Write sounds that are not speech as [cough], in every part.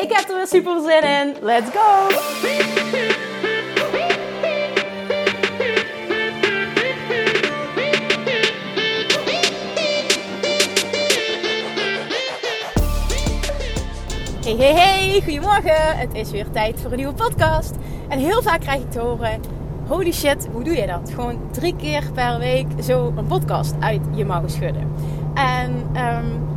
Ik heb er weer super zin in. Let's go! Hey, hey, hey, goedemorgen. Het is weer tijd voor een nieuwe podcast. En heel vaak krijg ik te horen: holy shit, hoe doe je dat? Gewoon drie keer per week zo een podcast uit je mouw schudden. En um,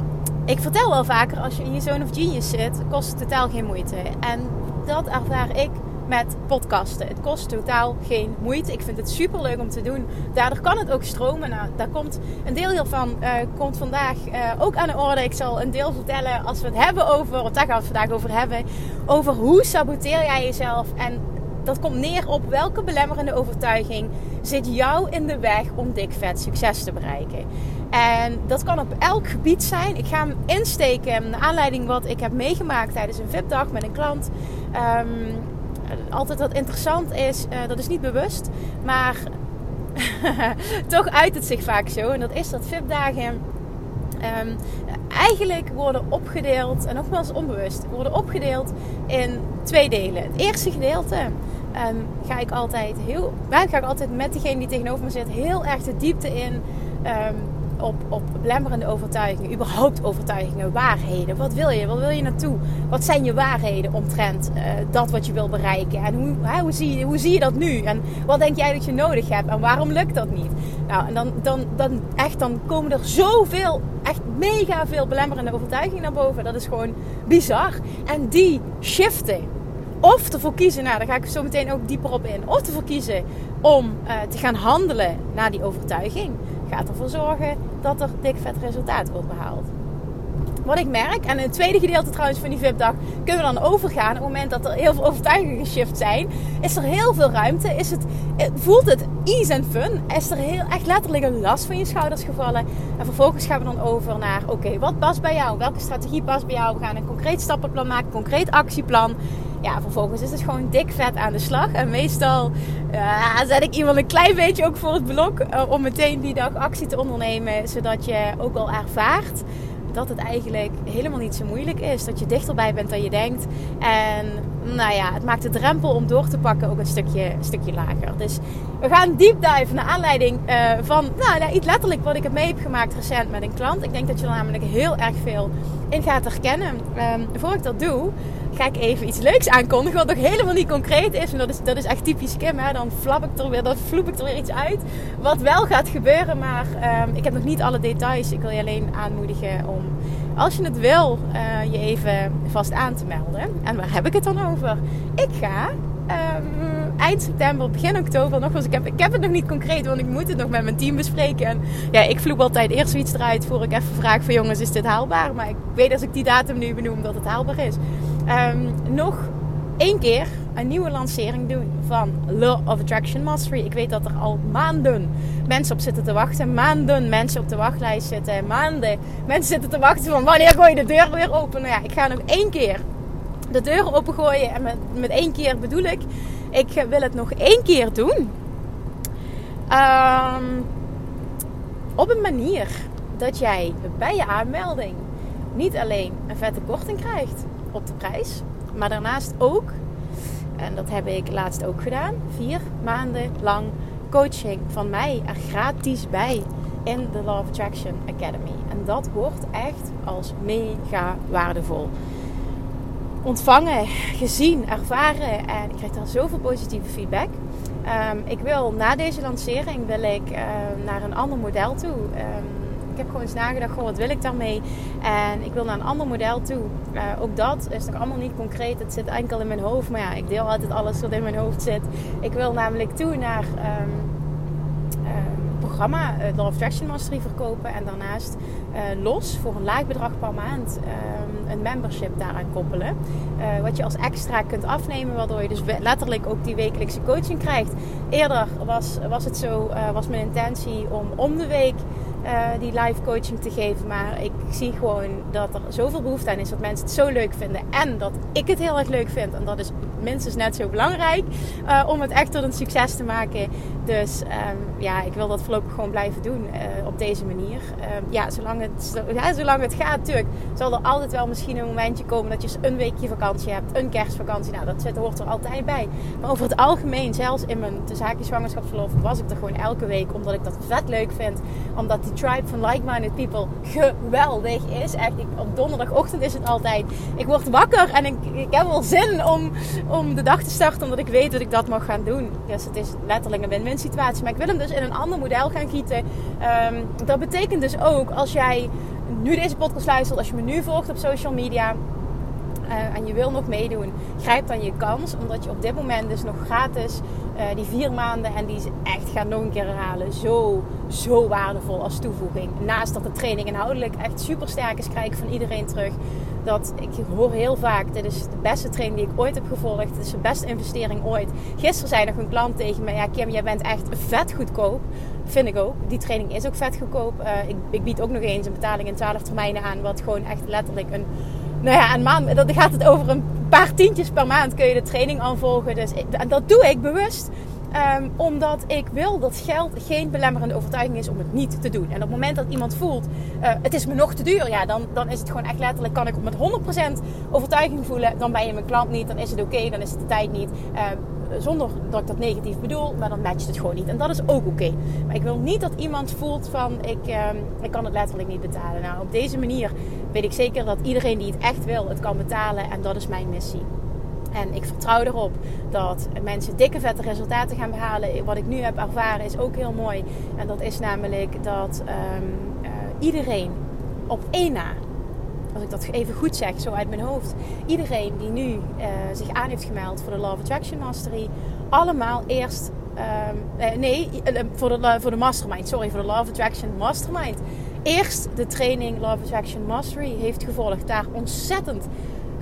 ik vertel wel vaker, als je in je zone of genius zit, kost het totaal geen moeite. En dat ervaar ik met podcasten. Het kost totaal geen moeite. Ik vind het super leuk om te doen. Daardoor kan het ook stromen. Nou, daar komt een deel hiervan uh, komt vandaag uh, ook aan de orde. Ik zal een deel vertellen als we het hebben over, want daar gaan we het vandaag over hebben, over hoe saboteer jij jezelf en dat komt neer op welke belemmerende overtuiging zit jou in de weg om dik vet succes te bereiken. En dat kan op elk gebied zijn. Ik ga hem insteken naar aanleiding wat ik heb meegemaakt tijdens een VIP-dag met een klant. Um, altijd wat interessant is, uh, dat is niet bewust, maar [laughs] toch uit het zich vaak zo. En dat is dat VIP-dagen um, eigenlijk worden opgedeeld, en nogmaals onbewust, worden opgedeeld in twee delen. Het eerste gedeelte um, ga ik altijd heel, ga ik altijd met diegene die tegenover me zit heel erg de diepte in. Op, op belemmerende overtuigingen, überhaupt overtuigingen, waarheden. Wat wil je? Wat wil je naartoe? Wat zijn je waarheden omtrent uh, dat wat je wil bereiken? En hoe, hè, hoe, zie je, hoe zie je dat nu? En wat denk jij dat je nodig hebt? En waarom lukt dat niet? Nou, en dan, dan, dan, echt, dan komen er zoveel, echt mega veel belemmerende overtuigingen naar boven. Dat is gewoon bizar. En die shiften of ervoor kiezen, nou daar ga ik zo meteen ook dieper op in, of ervoor kiezen om uh, te gaan handelen naar die overtuiging, gaat ervoor zorgen dat er dik vet resultaat wordt behaald. Wat ik merk, en in het tweede gedeelte trouwens van die VIP-dag kunnen we dan overgaan. Op het moment dat er heel veel overtuigingen geshift zijn, is er heel veel ruimte. Is het, voelt het ease en fun? Is er heel, echt letterlijk een last van je schouders gevallen? En vervolgens gaan we dan over naar: oké, wat past bij jou? Welke strategie past bij jou? We gaan een concreet stappenplan maken, een concreet actieplan ja, vervolgens is het gewoon dik vet aan de slag. En meestal uh, zet ik iemand een klein beetje ook voor het blok uh, om meteen die dag actie te ondernemen. Zodat je ook al ervaart dat het eigenlijk helemaal niet zo moeilijk is. Dat je dichterbij bent dan je denkt. En nou ja, het maakt de drempel om door te pakken ook een stukje, stukje lager. Dus we gaan deep dive naar aanleiding uh, van nou, iets letterlijk wat ik heb mee heb gemaakt recent met een klant. Ik denk dat je er namelijk heel erg veel in gaat herkennen. Um, voor ik dat doe, ga ik even iets leuks aankondigen. Wat nog helemaal niet concreet is. En dat is, dat is echt typisch Kim. Hè? Dan flap ik er weer, dan vloep ik er weer iets uit. Wat wel gaat gebeuren. Maar um, ik heb nog niet alle details. Ik wil je alleen aanmoedigen om, als je het wil, uh, je even vast aan te melden. En waar heb ik het dan over? Ik ga um, eind september, begin oktober nog eens. Ik heb, ik heb het nog niet concreet, want ik moet het nog met mijn team bespreken. En ja, ik vloep altijd eerst zoiets eruit voor ik even vraag van jongens, is dit haalbaar? Maar ik weet als ik die datum nu benoem dat het haalbaar is. Um, nog één keer een nieuwe lancering doen van Law of Attraction Mastery. Ik weet dat er al maanden mensen op zitten te wachten. Maanden mensen op de wachtlijst zitten. Maanden mensen zitten te wachten van wanneer gooi je de deur weer open. Nou ja, ik ga nog één keer de deur opengooien. En met, met één keer bedoel ik, ik wil het nog één keer doen. Um, op een manier dat jij bij je aanmelding niet alleen een vette korting krijgt op de prijs, maar daarnaast ook, en dat heb ik laatst ook gedaan, vier maanden lang coaching van mij er gratis bij in de Law of Attraction Academy. En dat wordt echt als mega waardevol ontvangen, gezien, ervaren. En ik krijg daar zoveel positieve feedback. Um, ik wil na deze lancering wil ik uh, naar een ander model toe. Um, ik heb gewoon eens nagedacht, goh, wat wil ik daarmee? En ik wil naar een ander model toe. Uh, ook dat is nog allemaal niet concreet. Het zit enkel in mijn hoofd. Maar ja, ik deel altijd alles wat in mijn hoofd zit. Ik wil namelijk toe naar um, programma, uh, Law of Mastery, verkopen. En daarnaast los voor een laag bedrag per maand ehm, een membership daaraan koppelen. wat je als extra kunt afnemen, waardoor je dus letterlijk ook die wekelijkse coaching krijgt. Eerder was, was het zo, was mijn intentie om om de week uh, die live coaching te geven. Maar ik zie gewoon dat er zoveel behoefte aan is. Dat mensen het zo leuk vinden. En dat ik het heel erg leuk vind. En dat is minstens net zo belangrijk. Uh, om het echt tot een succes te maken. Dus um, ja, ik wil dat voorlopig gewoon blijven doen. Uh, op deze manier. Um, ja, zolang het, ja, zolang het gaat natuurlijk. Zal er altijd wel misschien een momentje komen. Dat je een weekje vakantie hebt. Een kerstvakantie. Nou, dat zit, hoort er altijd bij. Maar over het algemeen. Zelfs in mijn de zaakje zwangerschapsverlof. Was ik er gewoon elke week. Omdat ik dat vet leuk vind. Omdat die tribe van like-minded people geweldig is. Echt, ik, op donderdagochtend is het altijd. Ik word wakker en ik, ik heb wel zin om, om de dag te starten, omdat ik weet dat ik dat mag gaan doen. Dus het is letterlijk een win-win situatie. Maar ik wil hem dus in een ander model gaan gieten. Um, dat betekent dus ook als jij nu deze podcast luistert, als je me nu volgt op social media uh, en je wil nog meedoen, grijp dan je kans. Omdat je op dit moment dus nog gratis uh, die vier maanden en die is echt gaan nog een keer herhalen. Zo, zo waardevol als toevoeging. Naast dat de training inhoudelijk echt super sterk is, krijg ik van iedereen terug. Dat ik hoor heel vaak, dit is de beste training die ik ooit heb gevolgd. Dit is de beste investering ooit. Gisteren zei nog een klant tegen me, ja Kim, jij bent echt vet goedkoop. Vind ik ook. Die training is ook vet goedkoop. Uh, ik, ik bied ook nog eens een betaling in 12 termijnen aan. Wat gewoon echt letterlijk een nou ja, een maand, dan gaat het over een paar tientjes per maand kun je de training aanvolgen. Dus en dat doe ik bewust. Um, omdat ik wil dat geld geen belemmerende overtuiging is om het niet te doen. En op het moment dat iemand voelt, uh, het is me nog te duur, ja, dan, dan is het gewoon echt letterlijk, kan ik met 100% overtuiging voelen, dan ben je mijn klant niet, dan is het oké, dan is het de tijd niet. Uh, zonder dat ik dat negatief bedoel, maar dan matcht het gewoon niet. En dat is ook oké. Maar ik wil niet dat iemand voelt van ik, uh, ik kan het letterlijk niet betalen. Nou, op deze manier weet ik zeker dat iedereen die het echt wil, het kan betalen. En dat is mijn missie. En ik vertrouw erop dat mensen dikke vette resultaten gaan behalen. Wat ik nu heb ervaren is ook heel mooi. En dat is namelijk dat um, uh, iedereen op één na als ik dat even goed zeg, zo uit mijn hoofd. Iedereen die nu uh, zich aan heeft gemeld voor de Love Attraction Mastery, allemaal eerst. Um, uh, nee, voor de, voor de Mastermind. Sorry, voor de Love Attraction Mastermind. Eerst de training Love Attraction Mastery heeft gevolgd. Daar ontzettend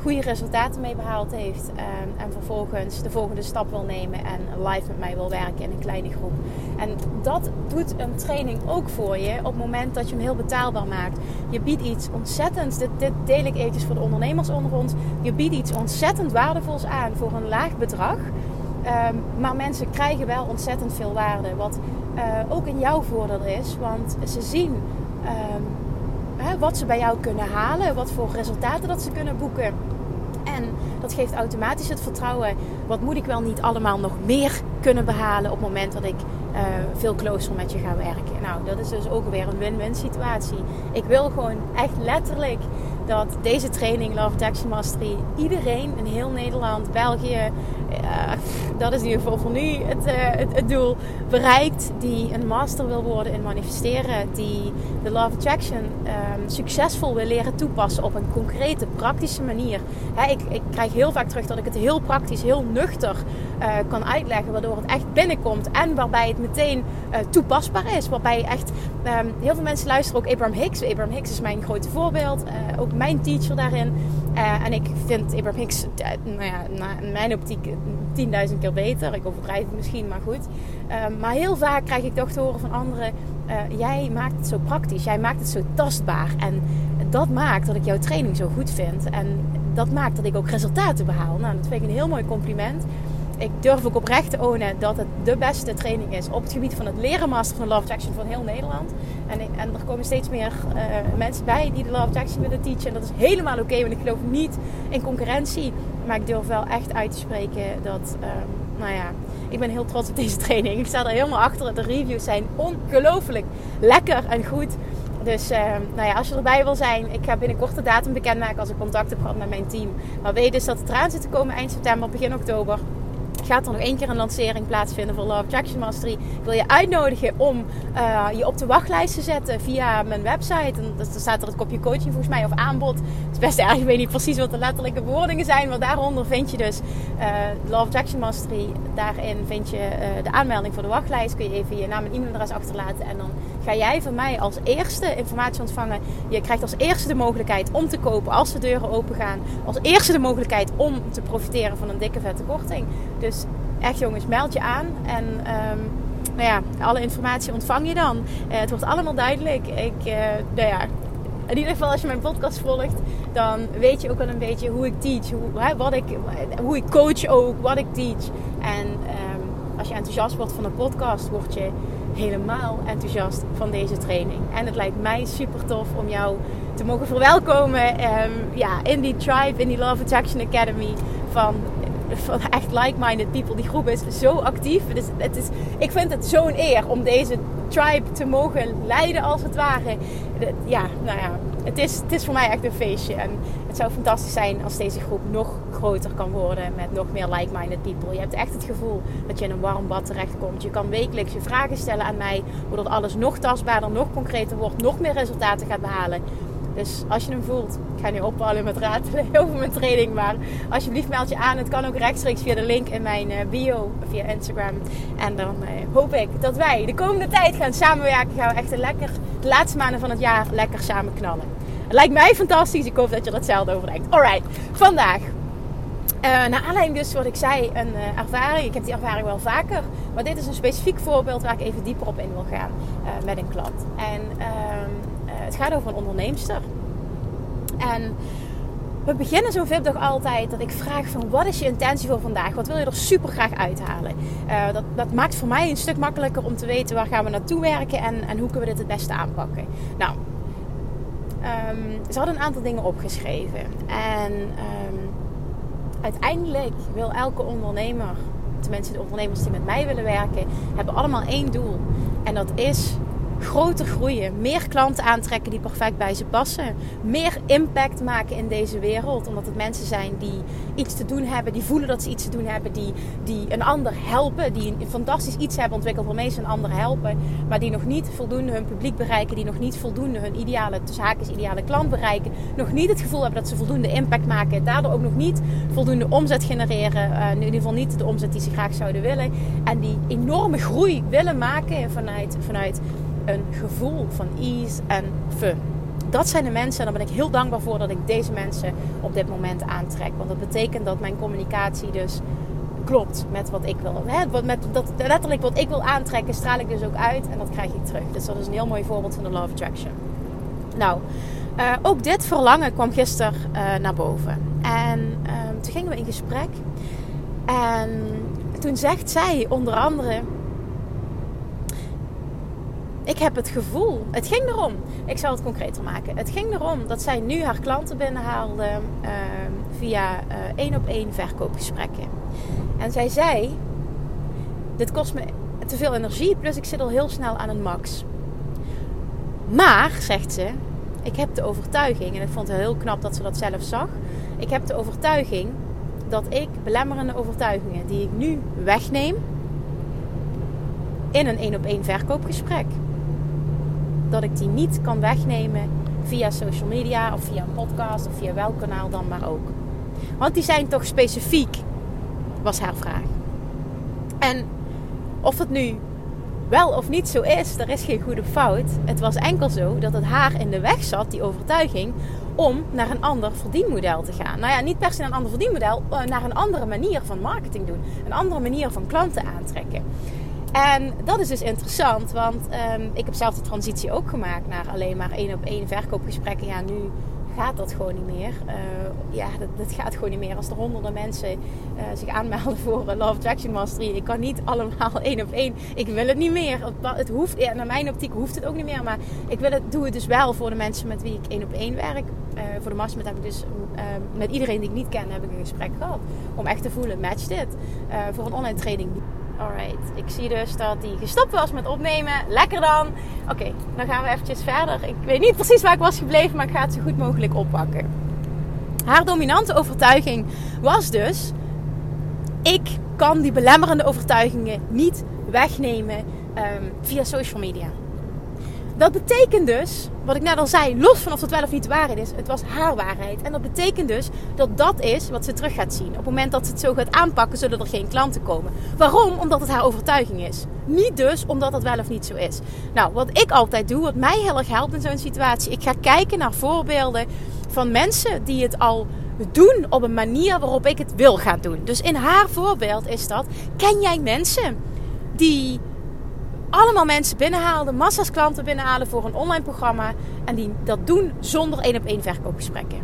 goede resultaten mee behaald heeft. Um, en vervolgens de volgende stap wil nemen en live met mij wil werken in een kleine groep. En dat doet een training ook voor je op het moment dat je hem heel betaalbaar maakt. Je biedt iets ontzettends, dit, deel ik eventjes voor de ondernemers onder ons. Je biedt iets ontzettend waardevols aan voor een laag bedrag. Um, maar mensen krijgen wel ontzettend veel waarde. Wat uh, ook in jouw voordeel is, want ze zien hè, wat ze bij jou kunnen halen, wat voor resultaten dat ze kunnen boeken. Dat geeft automatisch het vertrouwen. Wat moet ik wel niet allemaal nog meer kunnen behalen op het moment dat ik uh, veel closer met je ga werken. Nou, dat is dus ook weer een win-win situatie. Ik wil gewoon echt letterlijk dat deze training Love Taxi Mastery iedereen in heel Nederland, België, uh, dat is in ieder geval voor nu het, uh, het, het, doel, bereikt die een master wil worden in manifesteren, die de Love Attraction um, succesvol wil leren toepassen op een concrete, praktische manier. Hè, ik, ik, krijg heel vaak terug dat ik het heel praktisch, heel nuchter uh, kan uitleggen, waardoor het echt binnenkomt en waarbij het meteen toepasbaar is. Waarbij echt um, heel veel mensen luisteren ook Abraham Hicks. Abraham Hicks is mijn grote voorbeeld, ook mijn teacher daarin. en ik vind Abraham Hicks, nou ja, in mijn optiek 10.000 keer beter. Ik overdrijf het misschien, maar goed. Um, maar heel vaak krijg ik toch te horen van anderen: jij maakt het zo praktisch, jij maakt het zo tastbaar. En dat maakt dat ik jouw training zo goed vind. En dat maakt dat ik ook resultaten behaal. Nou, dat vind ik een heel mooi compliment. Ik durf ook oprecht te ownen dat het de beste training is op het gebied van het leren master van Love Action van heel Nederland. En, en er komen steeds meer uh, mensen bij die de Love Action willen teachen. En dat is helemaal oké, want ik geloof niet in concurrentie. Maar ik durf wel echt uit te spreken dat, um, nou ja, ik ben heel trots op deze [laughs] training. Ik sta er helemaal achter. De reviews zijn ongelooflijk lekker en goed. Dus uh, nou ja, als je erbij wil zijn, ik ga binnenkort de datum bekendmaken als ik contact heb gehad met mijn team. Maar weet dus dat het eraan zit te komen eind september, begin oktober gaat er nog één keer een lancering plaatsvinden voor Love Attraction Mastery. Ik wil je uitnodigen om uh, je op de wachtlijst te zetten via mijn website. En dan staat er het kopje coaching volgens mij of aanbod. Het is best erg, ik weet niet precies wat de letterlijke bewoordingen zijn. Maar daaronder vind je dus uh, Love Attraction Mastery. Daarin vind je uh, de aanmelding voor de wachtlijst. Kun je even je naam en e-mailadres achterlaten. En dan ga jij van mij als eerste informatie ontvangen. Je krijgt als eerste de mogelijkheid om te kopen als de deuren open gaan. Als eerste de mogelijkheid om te profiteren van een dikke vette korting. Dus echt jongens, meld je aan. En um, nou ja, alle informatie ontvang je dan. Uh, het wordt allemaal duidelijk. Ik, uh, nou ja, in ieder geval als je mijn podcast volgt, dan weet je ook wel een beetje hoe ik teach. Hoe, wat ik, hoe ik coach ook, wat ik teach. En um, als je enthousiast wordt van een podcast, word je helemaal enthousiast van deze training. En het lijkt mij super tof om jou te mogen verwelkomen um, ja, in die tribe, in die Love Attraction Academy van van echt like-minded people. Die groep is zo actief. Dus het is, ik vind het zo'n eer om deze tribe te mogen leiden, als het ware. Ja, nou ja, het is, het is voor mij echt een feestje. En het zou fantastisch zijn als deze groep nog groter kan worden met nog meer like-minded people. Je hebt echt het gevoel dat je in een warm bad terechtkomt. Je kan wekelijks je vragen stellen aan mij, waardoor alles nog tastbaarder, nog concreter wordt, nog meer resultaten gaat behalen. Dus als je hem voelt, ik ga nu ophouden met ratelen [laughs] over mijn training. Maar alsjeblieft meld je aan. Het kan ook rechtstreeks via de link in mijn eh, bio via Instagram. En dan eh, hoop ik dat wij de komende tijd gaan samenwerken. Gaan we echt een lekker, de laatste maanden van het jaar lekker samen knallen. Het lijkt mij fantastisch. Ik hoop dat je er hetzelfde over denkt. Alright, vandaag. Uh, naar aanleiding dus wat ik zei, een ervaring. Ik heb die ervaring wel vaker. Maar dit is een specifiek voorbeeld waar ik even dieper op in wil gaan met een klant. En ehm, het gaat over een onderneemster. En we beginnen zo'n VIP altijd dat ik vraag van wat is je intentie voor vandaag? Wat wil je er super graag uithalen? Uh, dat, dat maakt voor mij een stuk makkelijker om te weten waar gaan we naartoe werken en, en hoe kunnen we dit het beste aanpakken. Nou, um, ze hadden een aantal dingen opgeschreven. En um, uiteindelijk wil elke ondernemer, tenminste de ondernemers die met mij willen werken, hebben allemaal één doel. En dat is groter groeien, meer klanten aantrekken die perfect bij ze passen, meer impact maken in deze wereld, omdat het mensen zijn die iets te doen hebben, die voelen dat ze iets te doen hebben, die, die een ander helpen, die een fantastisch iets hebben ontwikkeld waarmee ze een ander helpen, maar die nog niet voldoende hun publiek bereiken, die nog niet voldoende hun ideale, zaakjes ideale klant bereiken, nog niet het gevoel hebben dat ze voldoende impact maken, daardoor ook nog niet voldoende omzet genereren, uh, in ieder geval niet de omzet die ze graag zouden willen, en die enorme groei willen maken vanuit, vanuit een gevoel van ease en fun. Dat zijn de mensen en daar ben ik heel dankbaar voor dat ik deze mensen op dit moment aantrek. Want dat betekent dat mijn communicatie dus klopt met wat ik wil. Hè? Met dat, letterlijk wat ik wil aantrekken, straal ik dus ook uit en dat krijg ik terug. Dus dat is een heel mooi voorbeeld van de Love Attraction. Nou, uh, ook dit verlangen kwam gisteren uh, naar boven. En uh, toen gingen we in gesprek. En toen zegt zij onder andere ik heb het gevoel, het ging erom, ik zal het concreter maken. Het ging erom dat zij nu haar klanten binnenhaalde uh, via uh, één op één verkoopgesprekken. En zij zei: Dit kost me te veel energie, plus ik zit al heel snel aan een max. Maar, zegt ze, ik heb de overtuiging, en ik vond het heel knap dat ze dat zelf zag. Ik heb de overtuiging dat ik belemmerende overtuigingen die ik nu wegneem in een één op één verkoopgesprek dat ik die niet kan wegnemen via social media of via een podcast of via welk kanaal dan maar ook. Want die zijn toch specifiek, was haar vraag. En of het nu wel of niet zo is, er is geen goede fout. Het was enkel zo dat het haar in de weg zat, die overtuiging, om naar een ander verdienmodel te gaan. Nou ja, niet per se naar een ander verdienmodel, eh, naar een andere manier van marketing doen. Een andere manier van klanten aantrekken. En dat is dus interessant, want um, ik heb zelf de transitie ook gemaakt naar alleen maar één op één verkoopgesprekken. Ja, nu gaat dat gewoon niet meer. Uh, ja, dat, dat, gaat gewoon niet meer. Als er honderden mensen uh, zich aanmelden [laughs] voor Love Attraction Mastery. Ik kan niet allemaal [laughs] één op één. Ik wil het niet meer. Het hoeft, ja, naar mijn optiek hoeft het ook niet meer. Maar ik wil het, doe het dus wel voor de mensen met wie ik één op één werk. voor de mastermind heb ik dus met iedereen die ik niet ken heb ik een gesprek gehad. Om echt te voelen, match dit. voor een online training Alright, ik zie dus dat hij gestopt was met opnemen. Lekker dan. Oké, dan gaan we eventjes verder. Ik weet niet precies waar ik was gebleven, maar ik ga het zo goed mogelijk oppakken. Haar dominante overtuiging was dus: ik kan die belemmerende overtuigingen niet wegnemen ehm, via social media. Dat betekent dus, wat ik net al zei, los van of het wel of niet waarheid is, het was haar waarheid. En dat betekent dus dat dat is wat ze terug gaat zien. Op het moment dat ze het zo gaat aanpakken, zodat er geen klanten komen. Waarom? Omdat het haar overtuiging is. Niet dus omdat het wel of niet zo is. Nou, wat ik altijd doe, wat mij heel erg helpt in zo'n situatie, ik ga kijken naar voorbeelden van mensen die het al doen op een manier waarop ik het wil gaan doen. Dus in haar voorbeeld is dat: ken jij mensen die allemaal mensen binnenhaalden, massa's klanten binnenhalen voor een online programma en die dat doen zonder één op één verkoopgesprekken?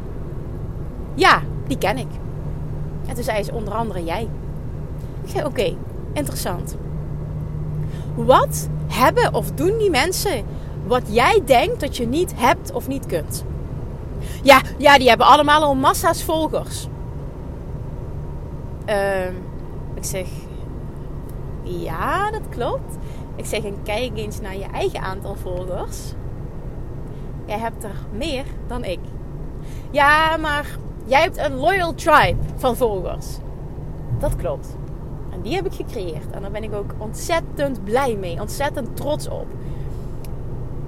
Ja, die ken ik. En toen zei ze onder andere jij. Ik zei oké, interessant. Wat hebben of doen die mensen wat jij denkt dat je niet hebt of niet kunt? Ja, ja die hebben allemaal al massa's volgers. Uh, ik zeg, ja, dat klopt. Ik zeg, en kijk eens naar je eigen aantal volgers. Jij hebt er meer dan ik. Ja, maar jij hebt een loyal tribe van volgers. Dat klopt. En die heb ik gecreëerd. En daar ben ik ook ontzettend blij mee. Ontzettend trots op.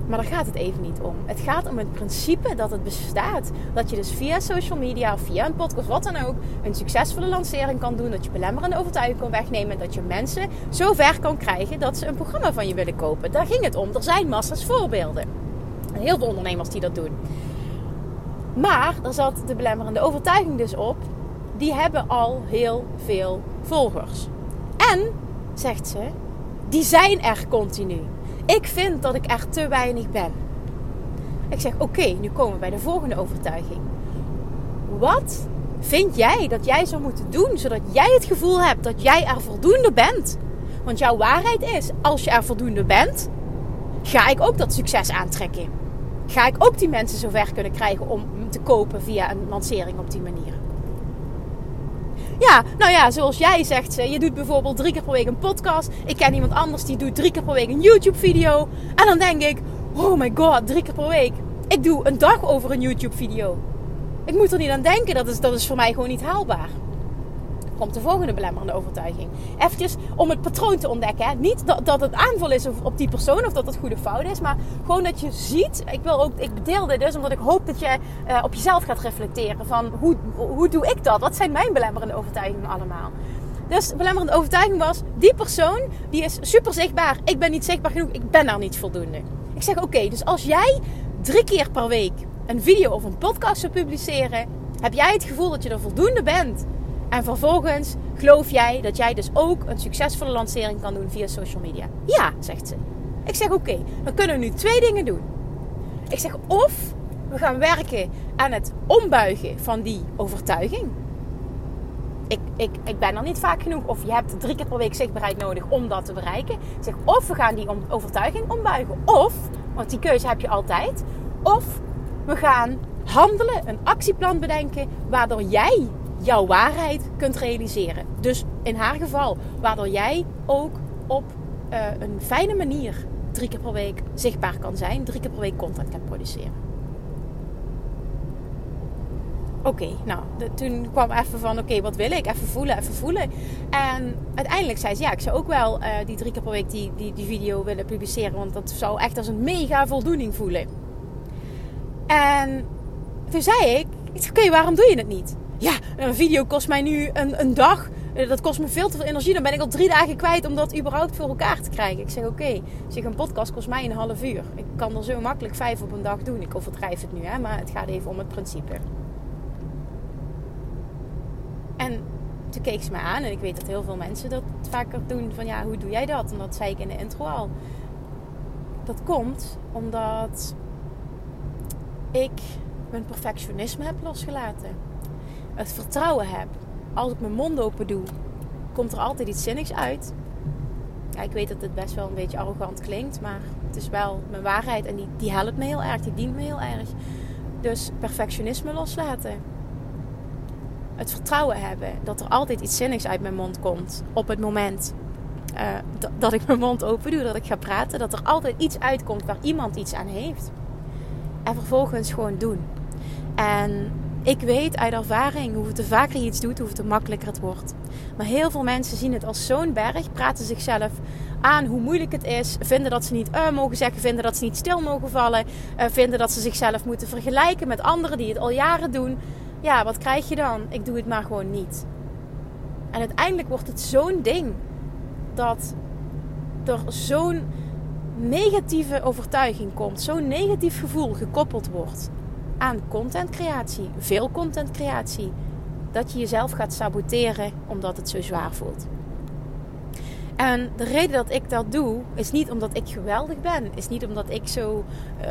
Maar daar gaat het even niet om. Het gaat om het principe dat het bestaat. Dat je dus via social media of via een podcast, wat dan ook, een succesvolle lancering kan doen. Dat je belemmerende overtuiging kan wegnemen. Dat je mensen zo ver kan krijgen dat ze een programma van je willen kopen. Daar ging het om. Er zijn massa's voorbeelden. Heel veel ondernemers die dat doen. Maar daar zat de belemmerende overtuiging dus op. Die hebben al heel veel volgers. En, zegt ze, die zijn er continu. Ik vind dat ik er te weinig ben. Ik zeg: Oké, nu komen we bij de volgende overtuiging. Wat vind jij dat jij zou moeten doen zodat jij het gevoel hebt dat jij er voldoende bent? Want jouw waarheid is: als je er voldoende bent, ga ik ook dat succes aantrekken. Ga ik ook die mensen zover kunnen krijgen om te kopen via een lancering op die manier. Ja, nou ja, zoals jij zegt, je doet bijvoorbeeld drie keer per week een podcast. Ik ken iemand anders die doet drie keer per week een YouTube-video. En dan denk ik, oh my god, drie keer per week. Ik doe een dag over een YouTube-video. Ik moet er niet aan denken, dat is, dat is voor mij gewoon niet haalbaar komt de volgende belemmerende overtuiging. Eventjes om het patroon te ontdekken. Hè. Niet dat, dat het aanval is op die persoon of dat het goede fout is. Maar gewoon dat je ziet. Ik, wil ook, ik deel dit dus omdat ik hoop dat je uh, op jezelf gaat reflecteren. Van hoe, hoe doe ik dat? Wat zijn mijn belemmerende overtuigingen allemaal? Dus de belemmerende overtuiging was: die persoon die is super zichtbaar. Ik ben niet zichtbaar genoeg. Ik ben daar niet voldoende. Ik zeg: oké, dus als jij drie keer per week een video of een podcast zou publiceren, heb jij het gevoel dat je er voldoende bent en vervolgens geloof jij dat jij dus ook een succesvolle lancering kan doen via social media? Ja, zegt ze. Ik zeg oké, dan kunnen we nu twee dingen doen. Ik zeg of we gaan werken aan het ombuigen van die overtuiging. Ik, ik, ik ben er niet vaak genoeg. Of je hebt drie keer per week zichtbaarheid nodig om dat te bereiken. Ik zeg of we gaan die overtuiging ombuigen. Of, want die keuze heb je altijd. Of we gaan handelen, een actieplan bedenken waardoor jij jouw waarheid kunt realiseren. Dus in haar geval, waardoor jij ook op uh, een fijne manier drie keer per week zichtbaar kan zijn, drie keer per week content kan produceren. Oké, nou, toen kwam even van, oké, wat wil ik? Even voelen, even voelen. En uiteindelijk zei ze, ja, ik zou ook wel uh, die drie keer per week die, die, die video willen publiceren. Want dat zou echt als een mega voldoening voelen. En toen zei ik, oké, waarom doe je het niet? Ja, een video kost mij nu een, een dag. Eh, dat kost me veel te veel energie. Dan ben ik al drie dagen kwijt om dat überhaupt voor elkaar te krijgen. Ik zeg oké, zeg een podcast kost mij een half uur. Ik kan er zo makkelijk vijf op een dag doen. Ik overdrijf het nu, hè, maar het gaat even om het principe. En toen keek ze me aan en ik weet dat heel veel mensen dat vaker doen. Van ja, hoe doe jij dat? En dat zei ik in de intro al. Dat komt omdat ik mijn perfectionisme heb losgelaten het vertrouwen heb. Als ik mijn mond open doe, komt er altijd iets zinnigs uit. Ja, ik weet dat het best wel een beetje arrogant klinkt, maar het is wel mijn waarheid en die, die helpt me heel erg, die dient me heel erg. Dus perfectionisme loslaten. Het vertrouwen hebben dat er altijd iets zinnigs uit mijn mond komt op het moment uh, dat ik mijn mond open doe, dat ik ga praten, dat er altijd iets uitkomt waar iemand iets aan heeft. En vervolgens gewoon doen. En ik weet uit ervaring hoe te vaker je iets doet, hoe te makkelijker het wordt. Maar heel veel mensen zien het als zo'n berg, praten zichzelf aan hoe moeilijk het is, vinden dat ze niet uh mogen zeggen, vinden dat ze niet stil mogen vallen, uh, vinden dat ze zichzelf moeten vergelijken met anderen die het al jaren doen. Ja, wat krijg je dan? Ik doe het maar gewoon niet. En uiteindelijk wordt het zo'n ding dat er zo'n negatieve overtuiging komt, zo'n negatief gevoel gekoppeld wordt aan contentcreatie, veel contentcreatie, dat je jezelf gaat saboteren omdat het zo zwaar voelt. En de reden dat ik dat doe, is niet omdat ik geweldig ben. Is niet omdat ik zo. Uh,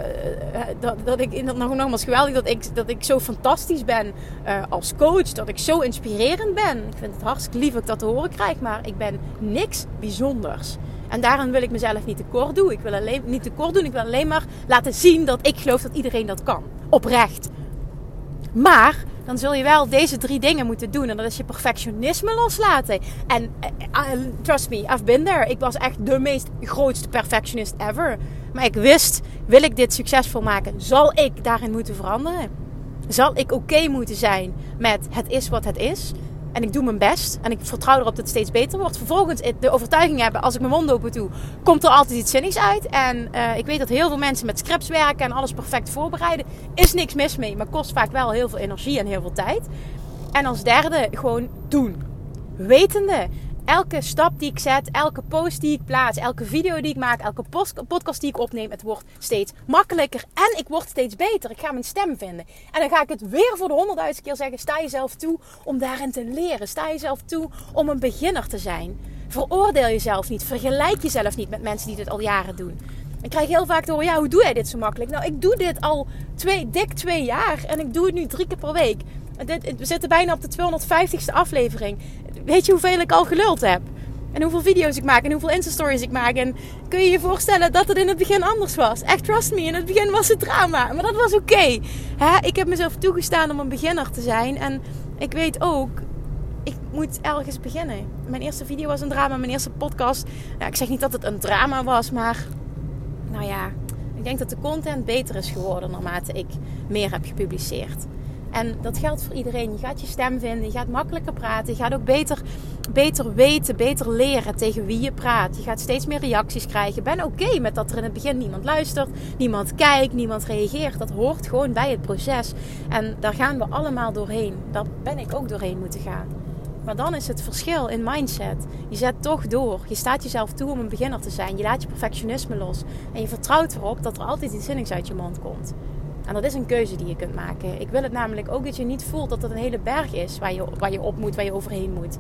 dat, dat ik. Dat nog, nogmaals geweldig dat ik, dat ik zo fantastisch ben uh, als coach. Dat ik zo inspirerend ben. Ik vind het hartstikke lief dat ik dat te horen krijg. Maar ik ben niks bijzonders. En daarom wil ik mezelf niet tekort doen. Ik wil alleen niet tekort doen. Ik wil alleen maar laten zien dat ik geloof dat iedereen dat kan. Oprecht. Maar dan zul je wel deze drie dingen moeten doen. En dat is je perfectionisme loslaten. En uh, trust me, I've been there. Ik was echt de meest grootste perfectionist ever. Maar ik wist, wil ik dit succesvol maken, zal ik daarin moeten veranderen. Zal ik oké moeten zijn met het is wat het is. En ik doe mijn best. En ik vertrouw erop dat het steeds beter wordt. Vervolgens de overtuiging hebben, als ik mijn mond open doe, komt er altijd iets zinnigs uit. En uh, ik weet dat heel veel mensen met scripts werken en alles perfect voorbereiden. Is niks mis mee, maar kost vaak wel heel veel energie en heel veel tijd. En als derde, gewoon doen. Wetende elke stap die ik zet, elke post die ik plaats, elke video die ik maak, elke podcast die ik opneem, het wordt steeds makkelijker en ik word steeds beter. Ik ga mijn stem vinden. En dan ga ik het weer voor de honderdduizend keer zeggen. Sta jezelf toe om daarin te leren. Sta jezelf toe om een beginner te zijn. Veroordeel jezelf niet. Vergelijk jezelf niet met mensen die dit al jaren doen. Ik krijg heel vaak te horen, ja, hoe doe jij dit zo makkelijk? Nou, ik doe dit al twee, dik twee jaar en ik doe het nu drie keer per week. We zitten bijna op de 250ste aflevering. Weet je hoeveel ik al geluld heb? En hoeveel video's ik maak en hoeveel Insta-stories ik maak. En kun je je voorstellen dat het in het begin anders was? Echt, trust me, in het begin was het drama. Maar dat was oké. Ik heb mezelf toegestaan om een beginner te zijn. En ik weet ook, ik moet ergens beginnen. Mijn eerste video was een drama, mijn eerste podcast. Nou, ik zeg niet dat het een drama was, maar nou ja, ik denk dat de content beter is geworden naarmate ik meer heb gepubliceerd. En dat geldt voor iedereen. Je gaat je stem vinden, je gaat makkelijker praten, je gaat ook beter, beter weten, beter leren tegen wie je praat. Je gaat steeds meer reacties krijgen. Ben oké met dat er in het begin niemand luistert, niemand kijkt, niemand reageert. Dat hoort gewoon bij het proces. En daar gaan we allemaal doorheen. Daar ben ik ook doorheen moeten gaan. Maar dan is het verschil in mindset. Je zet toch door. Je staat jezelf toe om een beginner te zijn. Je laat je perfectionisme los. En je vertrouwt erop dat er altijd iets zinnigs uit je mond komt. En dat is een keuze die je kunt maken. Ik wil het namelijk ook dat je niet voelt dat het een hele berg is waar je, waar je op moet, waar je overheen moet.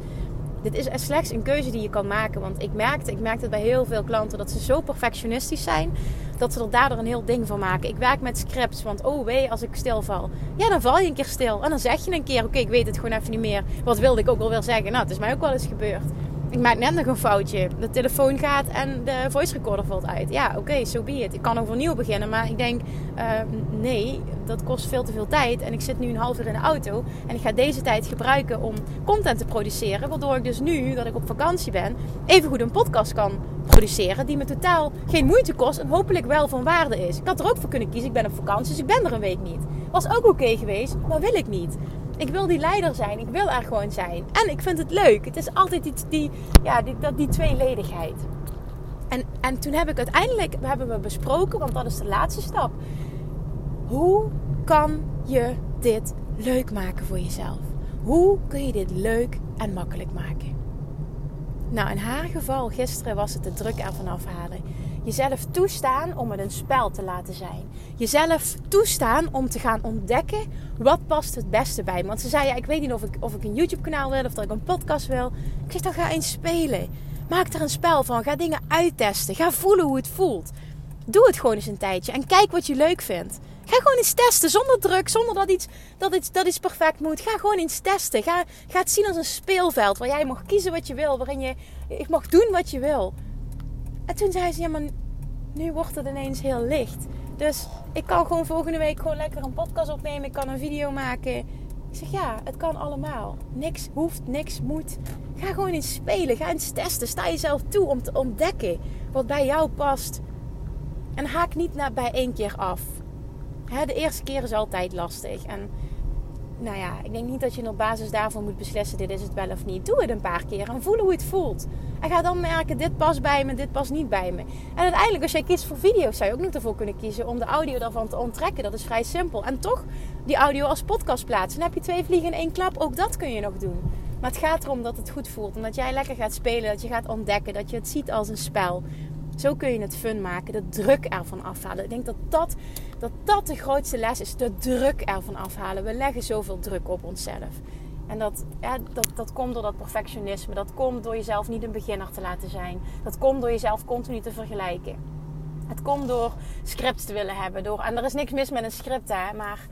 Dit is slechts een keuze die je kan maken. Want ik merkte, ik merkte bij heel veel klanten dat ze zo perfectionistisch zijn. Dat ze er daardoor een heel ding van maken. Ik werk met scripts. Want oh wee, als ik stilval. Ja, dan val je een keer stil. En dan zeg je een keer: Oké, ik weet het gewoon even niet meer. Wat wilde ik ook wel weer zeggen? Nou, het is mij ook wel eens gebeurd ik maak net nog een foutje. De telefoon gaat en de voice recorder valt uit. Ja, oké, okay, so be it. Ik kan overnieuw beginnen. Maar ik denk, uh, nee, dat kost veel te veel tijd. En ik zit nu een half uur in de auto. En ik ga deze tijd gebruiken om content te produceren. Waardoor ik dus nu, dat ik op vakantie ben, even goed een podcast kan produceren. Die me totaal geen moeite kost. En hopelijk wel van waarde is. Ik had er ook voor kunnen kiezen. Ik ben op vakantie, dus ik ben er een week niet. Was ook oké geweest, maar wil ik niet. Ik wil die leider zijn. Ik wil er gewoon zijn. En ik vind het leuk. Het is altijd die, die, ja, dat, die tweeledigheid. En, en toen heb ik uiteindelijk hebben we besproken, want dat is de laatste stap. Hoe kan je dit leuk maken voor jezelf? Hoe kun je dit leuk en makkelijk maken? Nou, in haar geval gisteren was het de druk ervan afhalen. Jezelf toestaan om het een spel te laten zijn. Jezelf toestaan om te gaan ontdekken wat past het beste bij. Want ze zei, ja, ik weet niet of ik, of ik een YouTube kanaal wil of dat ik een podcast wil. Ik zeg, dan ga eens spelen. Maak er een spel van. Ga dingen uittesten. Ga voelen hoe het voelt. Doe het gewoon eens een tijdje en kijk wat je leuk vindt. Ga gewoon eens testen, zonder druk, zonder dat iets, dat iets, dat iets perfect moet. Ga gewoon eens testen. Ga, ga het zien als een speelveld waar jij mag kiezen wat je wil, waarin je, je mag doen wat je wil. En toen zei ze, ja maar nu wordt het ineens heel licht. Dus ik kan gewoon volgende week gewoon lekker een podcast opnemen. Ik kan een video maken. Ik zeg ja, het kan allemaal. Niks hoeft, niks moet. Ga gewoon eens spelen. Ga eens testen. Sta jezelf toe om te ontdekken wat bij jou past. En haak niet naar bij één keer af. de eerste keer is altijd lastig. En nou ja, ik denk niet dat je op basis daarvan moet beslissen: dit is het wel of niet. Doe het een paar keer en voel hoe het voelt. En ga dan merken: dit past bij me, dit past niet bij me. En uiteindelijk, als jij kiest voor video's, zou je ook nog ervoor kunnen kiezen om de audio daarvan te onttrekken. Dat is vrij simpel. En toch die audio als podcast plaatsen. Dan heb je twee vliegen in één klap. Ook dat kun je nog doen. Maar het gaat erom dat het goed voelt. En dat jij lekker gaat spelen. Dat je gaat ontdekken. Dat je het ziet als een spel. Zo kun je het fun maken. De druk ervan afhalen. Ik denk dat dat, dat dat de grootste les is. De druk ervan afhalen. We leggen zoveel druk op onszelf. En dat, dat, dat komt door dat perfectionisme. Dat komt door jezelf niet een beginner te laten zijn. Dat komt door jezelf continu te vergelijken. Het komt door scripts te willen hebben. Door, en er is niks mis met een script, hè. Maar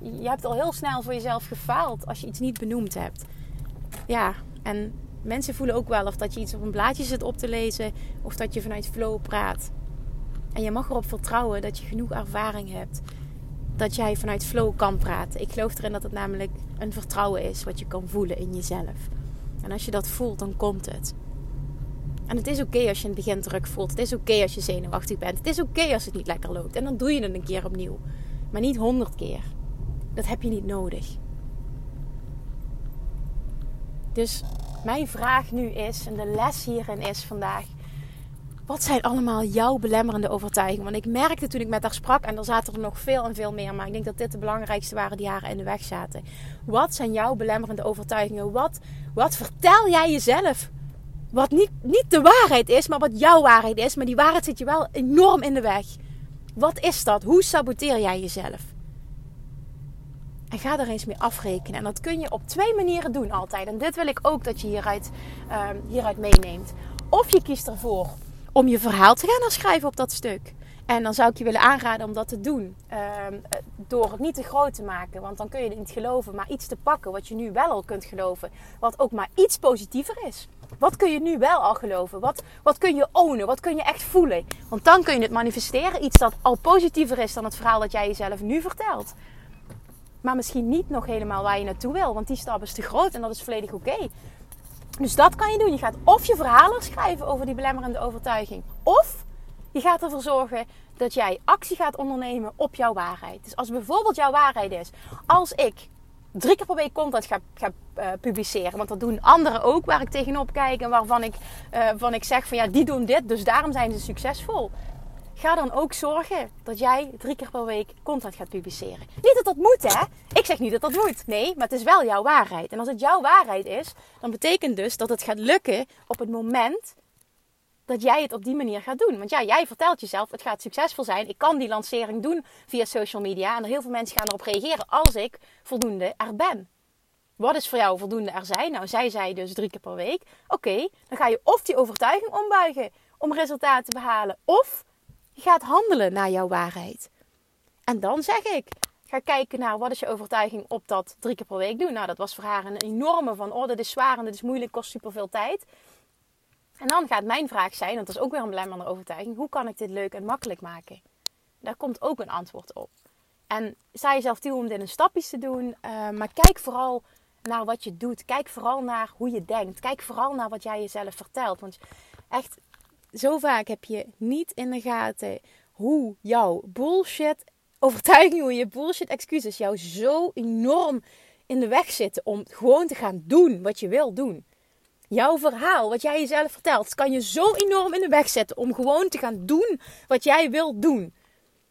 je hebt al heel snel voor jezelf gefaald als je iets niet benoemd hebt. Ja, en mensen voelen ook wel of dat je iets op een blaadje zit op te lezen of dat je vanuit flow praat. En je mag erop vertrouwen dat je genoeg ervaring hebt. Dat jij vanuit flow kan praten. Ik geloof erin dat het namelijk een vertrouwen is wat je kan voelen in jezelf. En als je dat voelt, dan komt het. En het is oké als je in het begin druk voelt. Het is oké als je zenuwachtig bent. Het is oké als het niet lekker loopt. En dan doe je het een keer opnieuw. Maar niet honderd keer. Dat heb je niet nodig. Dus mijn vraag nu is, en de les hierin is vandaag: wat zijn allemaal jouw belemmerende overtuigingen? Want ik merkte toen ik met haar sprak, en er zaten er nog veel en veel meer, maar ik denk dat dit de belangrijkste waren die haar in de weg zaten. Wat zijn jouw belemmerende overtuigingen? Wat, wat vertel jij jezelf? Wat niet, niet de waarheid is, maar wat jouw waarheid is. Maar die waarheid zit je wel enorm in de weg. Wat is dat? Hoe saboteer jij jezelf? En ga er eens mee afrekenen. En dat kun je op twee manieren doen altijd. En dit wil ik ook dat je hieruit, uh, hieruit meeneemt. Of je kiest ervoor om je verhaal te gaan schrijven op dat stuk. En dan zou ik je willen aanraden om dat te doen. Uh, door het niet te groot te maken. Want dan kun je het niet geloven. Maar iets te pakken wat je nu wel al kunt geloven. Wat ook maar iets positiever is. Wat kun je nu wel al geloven? Wat, wat kun je ownen? Wat kun je echt voelen? Want dan kun je het manifesteren. Iets dat al positiever is dan het verhaal dat jij jezelf nu vertelt. Maar misschien niet nog helemaal waar je naartoe wil. Want die stap is te groot en dat is volledig oké. Dus dat kan je doen. Je gaat of je verhalen schrijven over die belemmerende overtuiging. Of je gaat ervoor zorgen dat jij actie gaat ondernemen op jouw waarheid. Dus als bijvoorbeeld jouw waarheid is, als ik drie keer per week content ga, ga uh, publiceren. Want dat doen anderen ook, waar ik tegenop kijk en waarvan ik, uh, van ik zeg van ja, die doen dit, dus daarom zijn ze succesvol. Ga dan ook zorgen dat jij drie keer per week content gaat publiceren. Niet dat dat moet, hè? Ik zeg niet dat dat moet. Nee, maar het is wel jouw waarheid. En als het jouw waarheid is, dan betekent dus dat het gaat lukken op het moment dat jij het op die manier gaat doen. Want ja, jij vertelt jezelf, het gaat succesvol zijn. Ik kan die lancering doen via social media. En heel veel mensen gaan erop reageren als ik voldoende er ben. Wat is voor jou voldoende er zijn? Nou, zij zei dus drie keer per week. Oké, dan ga je of die overtuiging ombuigen om resultaten te behalen. Of je gaat handelen naar jouw waarheid. En dan zeg ik, ga kijken naar wat is je overtuiging op dat drie keer per week doen. Nou, dat was voor haar een enorme van, oh, dit is zwaar en dit is moeilijk, kost superveel tijd. En dan gaat mijn vraag zijn, want dat is ook weer een belemmerende overtuiging, hoe kan ik dit leuk en makkelijk maken? Daar komt ook een antwoord op. En sta jezelf toe om dit in stapjes te doen, uh, maar kijk vooral naar wat je doet. Kijk vooral naar hoe je denkt. Kijk vooral naar wat jij jezelf vertelt. Want echt, zo vaak heb je niet in de gaten hoe jouw bullshit overtuiging, hoe je bullshit excuses jou zo enorm in de weg zitten om gewoon te gaan doen wat je wil doen. Jouw verhaal, wat jij jezelf vertelt, kan je zo enorm in de weg zetten om gewoon te gaan doen wat jij wilt doen.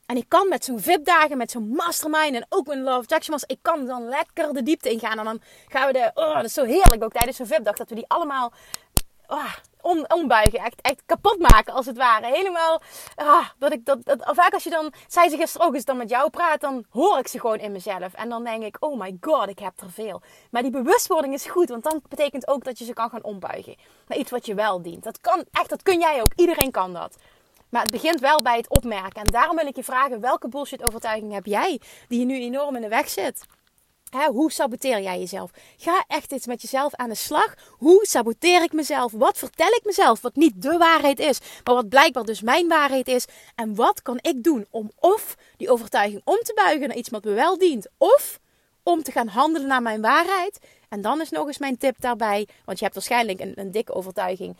En ik kan met zo'n VIP-dagen, met zo'n mastermind en ook een Love Jackson ik kan dan lekker de diepte ingaan. En dan gaan we de, oh, dat is zo heerlijk ook tijdens zo'n VIP-dag, dat we die allemaal oh, om, ombuigen. Echt, echt kapot maken als het ware. Helemaal, ah, dat ik dat, dat, vaak als je dan, zei ze gisteren ook, als dan met jou praat, dan hoor ik ze gewoon in mezelf. En dan denk ik, oh my god, ik heb er veel. Maar die bewustwording is goed, want dan betekent ook dat je ze kan gaan ombuigen. Naar iets wat je wel dient. Dat kan, echt, dat kun jij ook. Iedereen kan dat. Maar het begint wel bij het opmerken. En daarom wil ik je vragen, welke bullshit overtuiging heb jij die je nu enorm in de weg zit? Hoe saboteer jij jezelf? Ga echt eens met jezelf aan de slag. Hoe saboteer ik mezelf? Wat vertel ik mezelf wat niet de waarheid is, maar wat blijkbaar dus mijn waarheid is? En wat kan ik doen om of die overtuiging om te buigen naar iets wat me wel dient, of om te gaan handelen naar mijn waarheid? En dan is nog eens mijn tip daarbij, want je hebt waarschijnlijk een, een dikke overtuiging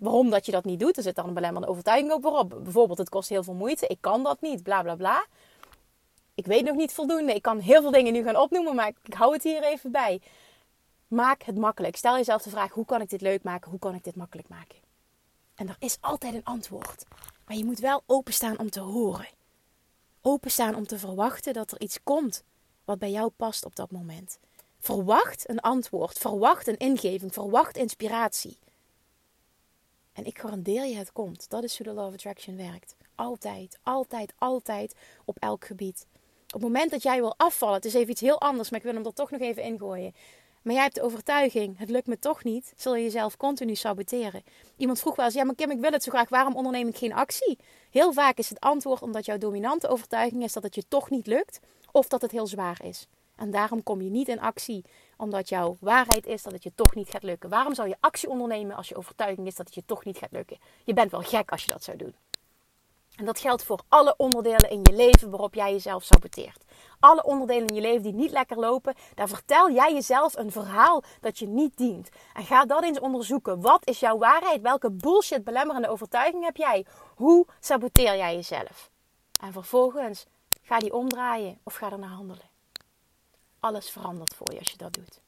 waarom dat je dat niet doet. Er zit dan een belemmerende overtuiging ook waarop. Bijvoorbeeld, het kost heel veel moeite, ik kan dat niet, bla bla bla. Ik weet nog niet voldoende. Ik kan heel veel dingen nu gaan opnoemen, maar ik hou het hier even bij. Maak het makkelijk. Stel jezelf de vraag: hoe kan ik dit leuk maken? Hoe kan ik dit makkelijk maken? En er is altijd een antwoord. Maar je moet wel openstaan om te horen. Openstaan om te verwachten dat er iets komt wat bij jou past op dat moment. Verwacht een antwoord, verwacht een ingeving, verwacht inspiratie. En ik garandeer je, het komt. Dat is hoe de Law of Attraction werkt. Altijd, altijd, altijd op elk gebied. Op het moment dat jij wil afvallen, het is even iets heel anders, maar ik wil hem er toch nog even ingooien. Maar jij hebt de overtuiging, het lukt me toch niet, zul je jezelf continu saboteren. Iemand vroeg wel eens, ja maar Kim, ik wil het zo graag, waarom onderneem ik geen actie? Heel vaak is het antwoord omdat jouw dominante overtuiging is dat het je toch niet lukt, of dat het heel zwaar is. En daarom kom je niet in actie, omdat jouw waarheid is dat het je toch niet gaat lukken. Waarom zou je actie ondernemen als je overtuiging is dat het je toch niet gaat lukken? Je bent wel gek als je dat zou doen. En dat geldt voor alle onderdelen in je leven waarop jij jezelf saboteert. Alle onderdelen in je leven die niet lekker lopen, daar vertel jij jezelf een verhaal dat je niet dient. En ga dat eens onderzoeken. Wat is jouw waarheid? Welke bullshit belemmerende overtuiging heb jij? Hoe saboteer jij jezelf? En vervolgens ga die omdraaien of ga er naar handelen. Alles verandert voor je als je dat doet.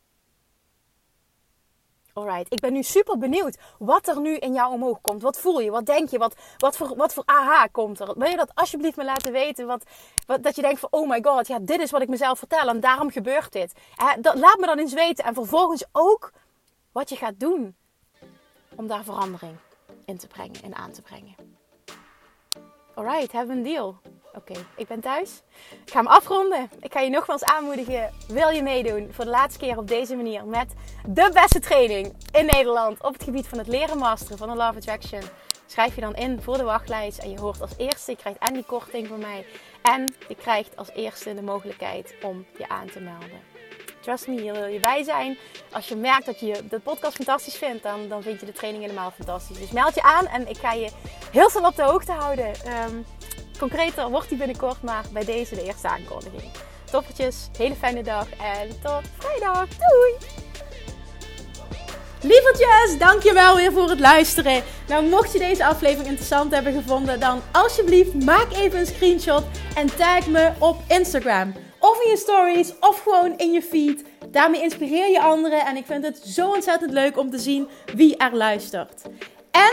Alright, ik ben nu super benieuwd wat er nu in jou omhoog komt. Wat voel je? Wat denk je? Wat, wat, voor, wat voor aha komt er? Wil je dat alsjeblieft me laten weten? Wat, wat, dat je denkt van, oh my god, ja, dit is wat ik mezelf vertel en daarom gebeurt dit. dat, laat me dan eens weten. En vervolgens ook wat je gaat doen om daar verandering in te brengen en aan te brengen. Alright, we een deal? Oké, ik ben thuis. Ik ga hem afronden. Ik ga je nogmaals aanmoedigen. Wil je meedoen voor de laatste keer op deze manier met de beste training in Nederland op het gebied van het leren masteren van de Love Attraction? Schrijf je dan in voor de wachtlijst en je hoort als eerste, je krijgt en die korting van mij en je krijgt als eerste de mogelijkheid om je aan te melden. Trust me, hier wil je bij zijn. Als je merkt dat je de podcast fantastisch vindt, dan, dan vind je de training helemaal fantastisch. Dus meld je aan en ik ga je heel snel op de hoogte houden. Um, concreter wordt die binnenkort, maar bij deze de eerste aankondiging. Toppertjes, hele fijne dag en tot vrijdag. Doei! Lievertjes, dankjewel weer voor het luisteren. Nou, mocht je deze aflevering interessant hebben gevonden, dan alsjeblieft maak even een screenshot en tag me op Instagram. Of in je stories, of gewoon in je feed. Daarmee inspireer je anderen en ik vind het zo ontzettend leuk om te zien wie er luistert. En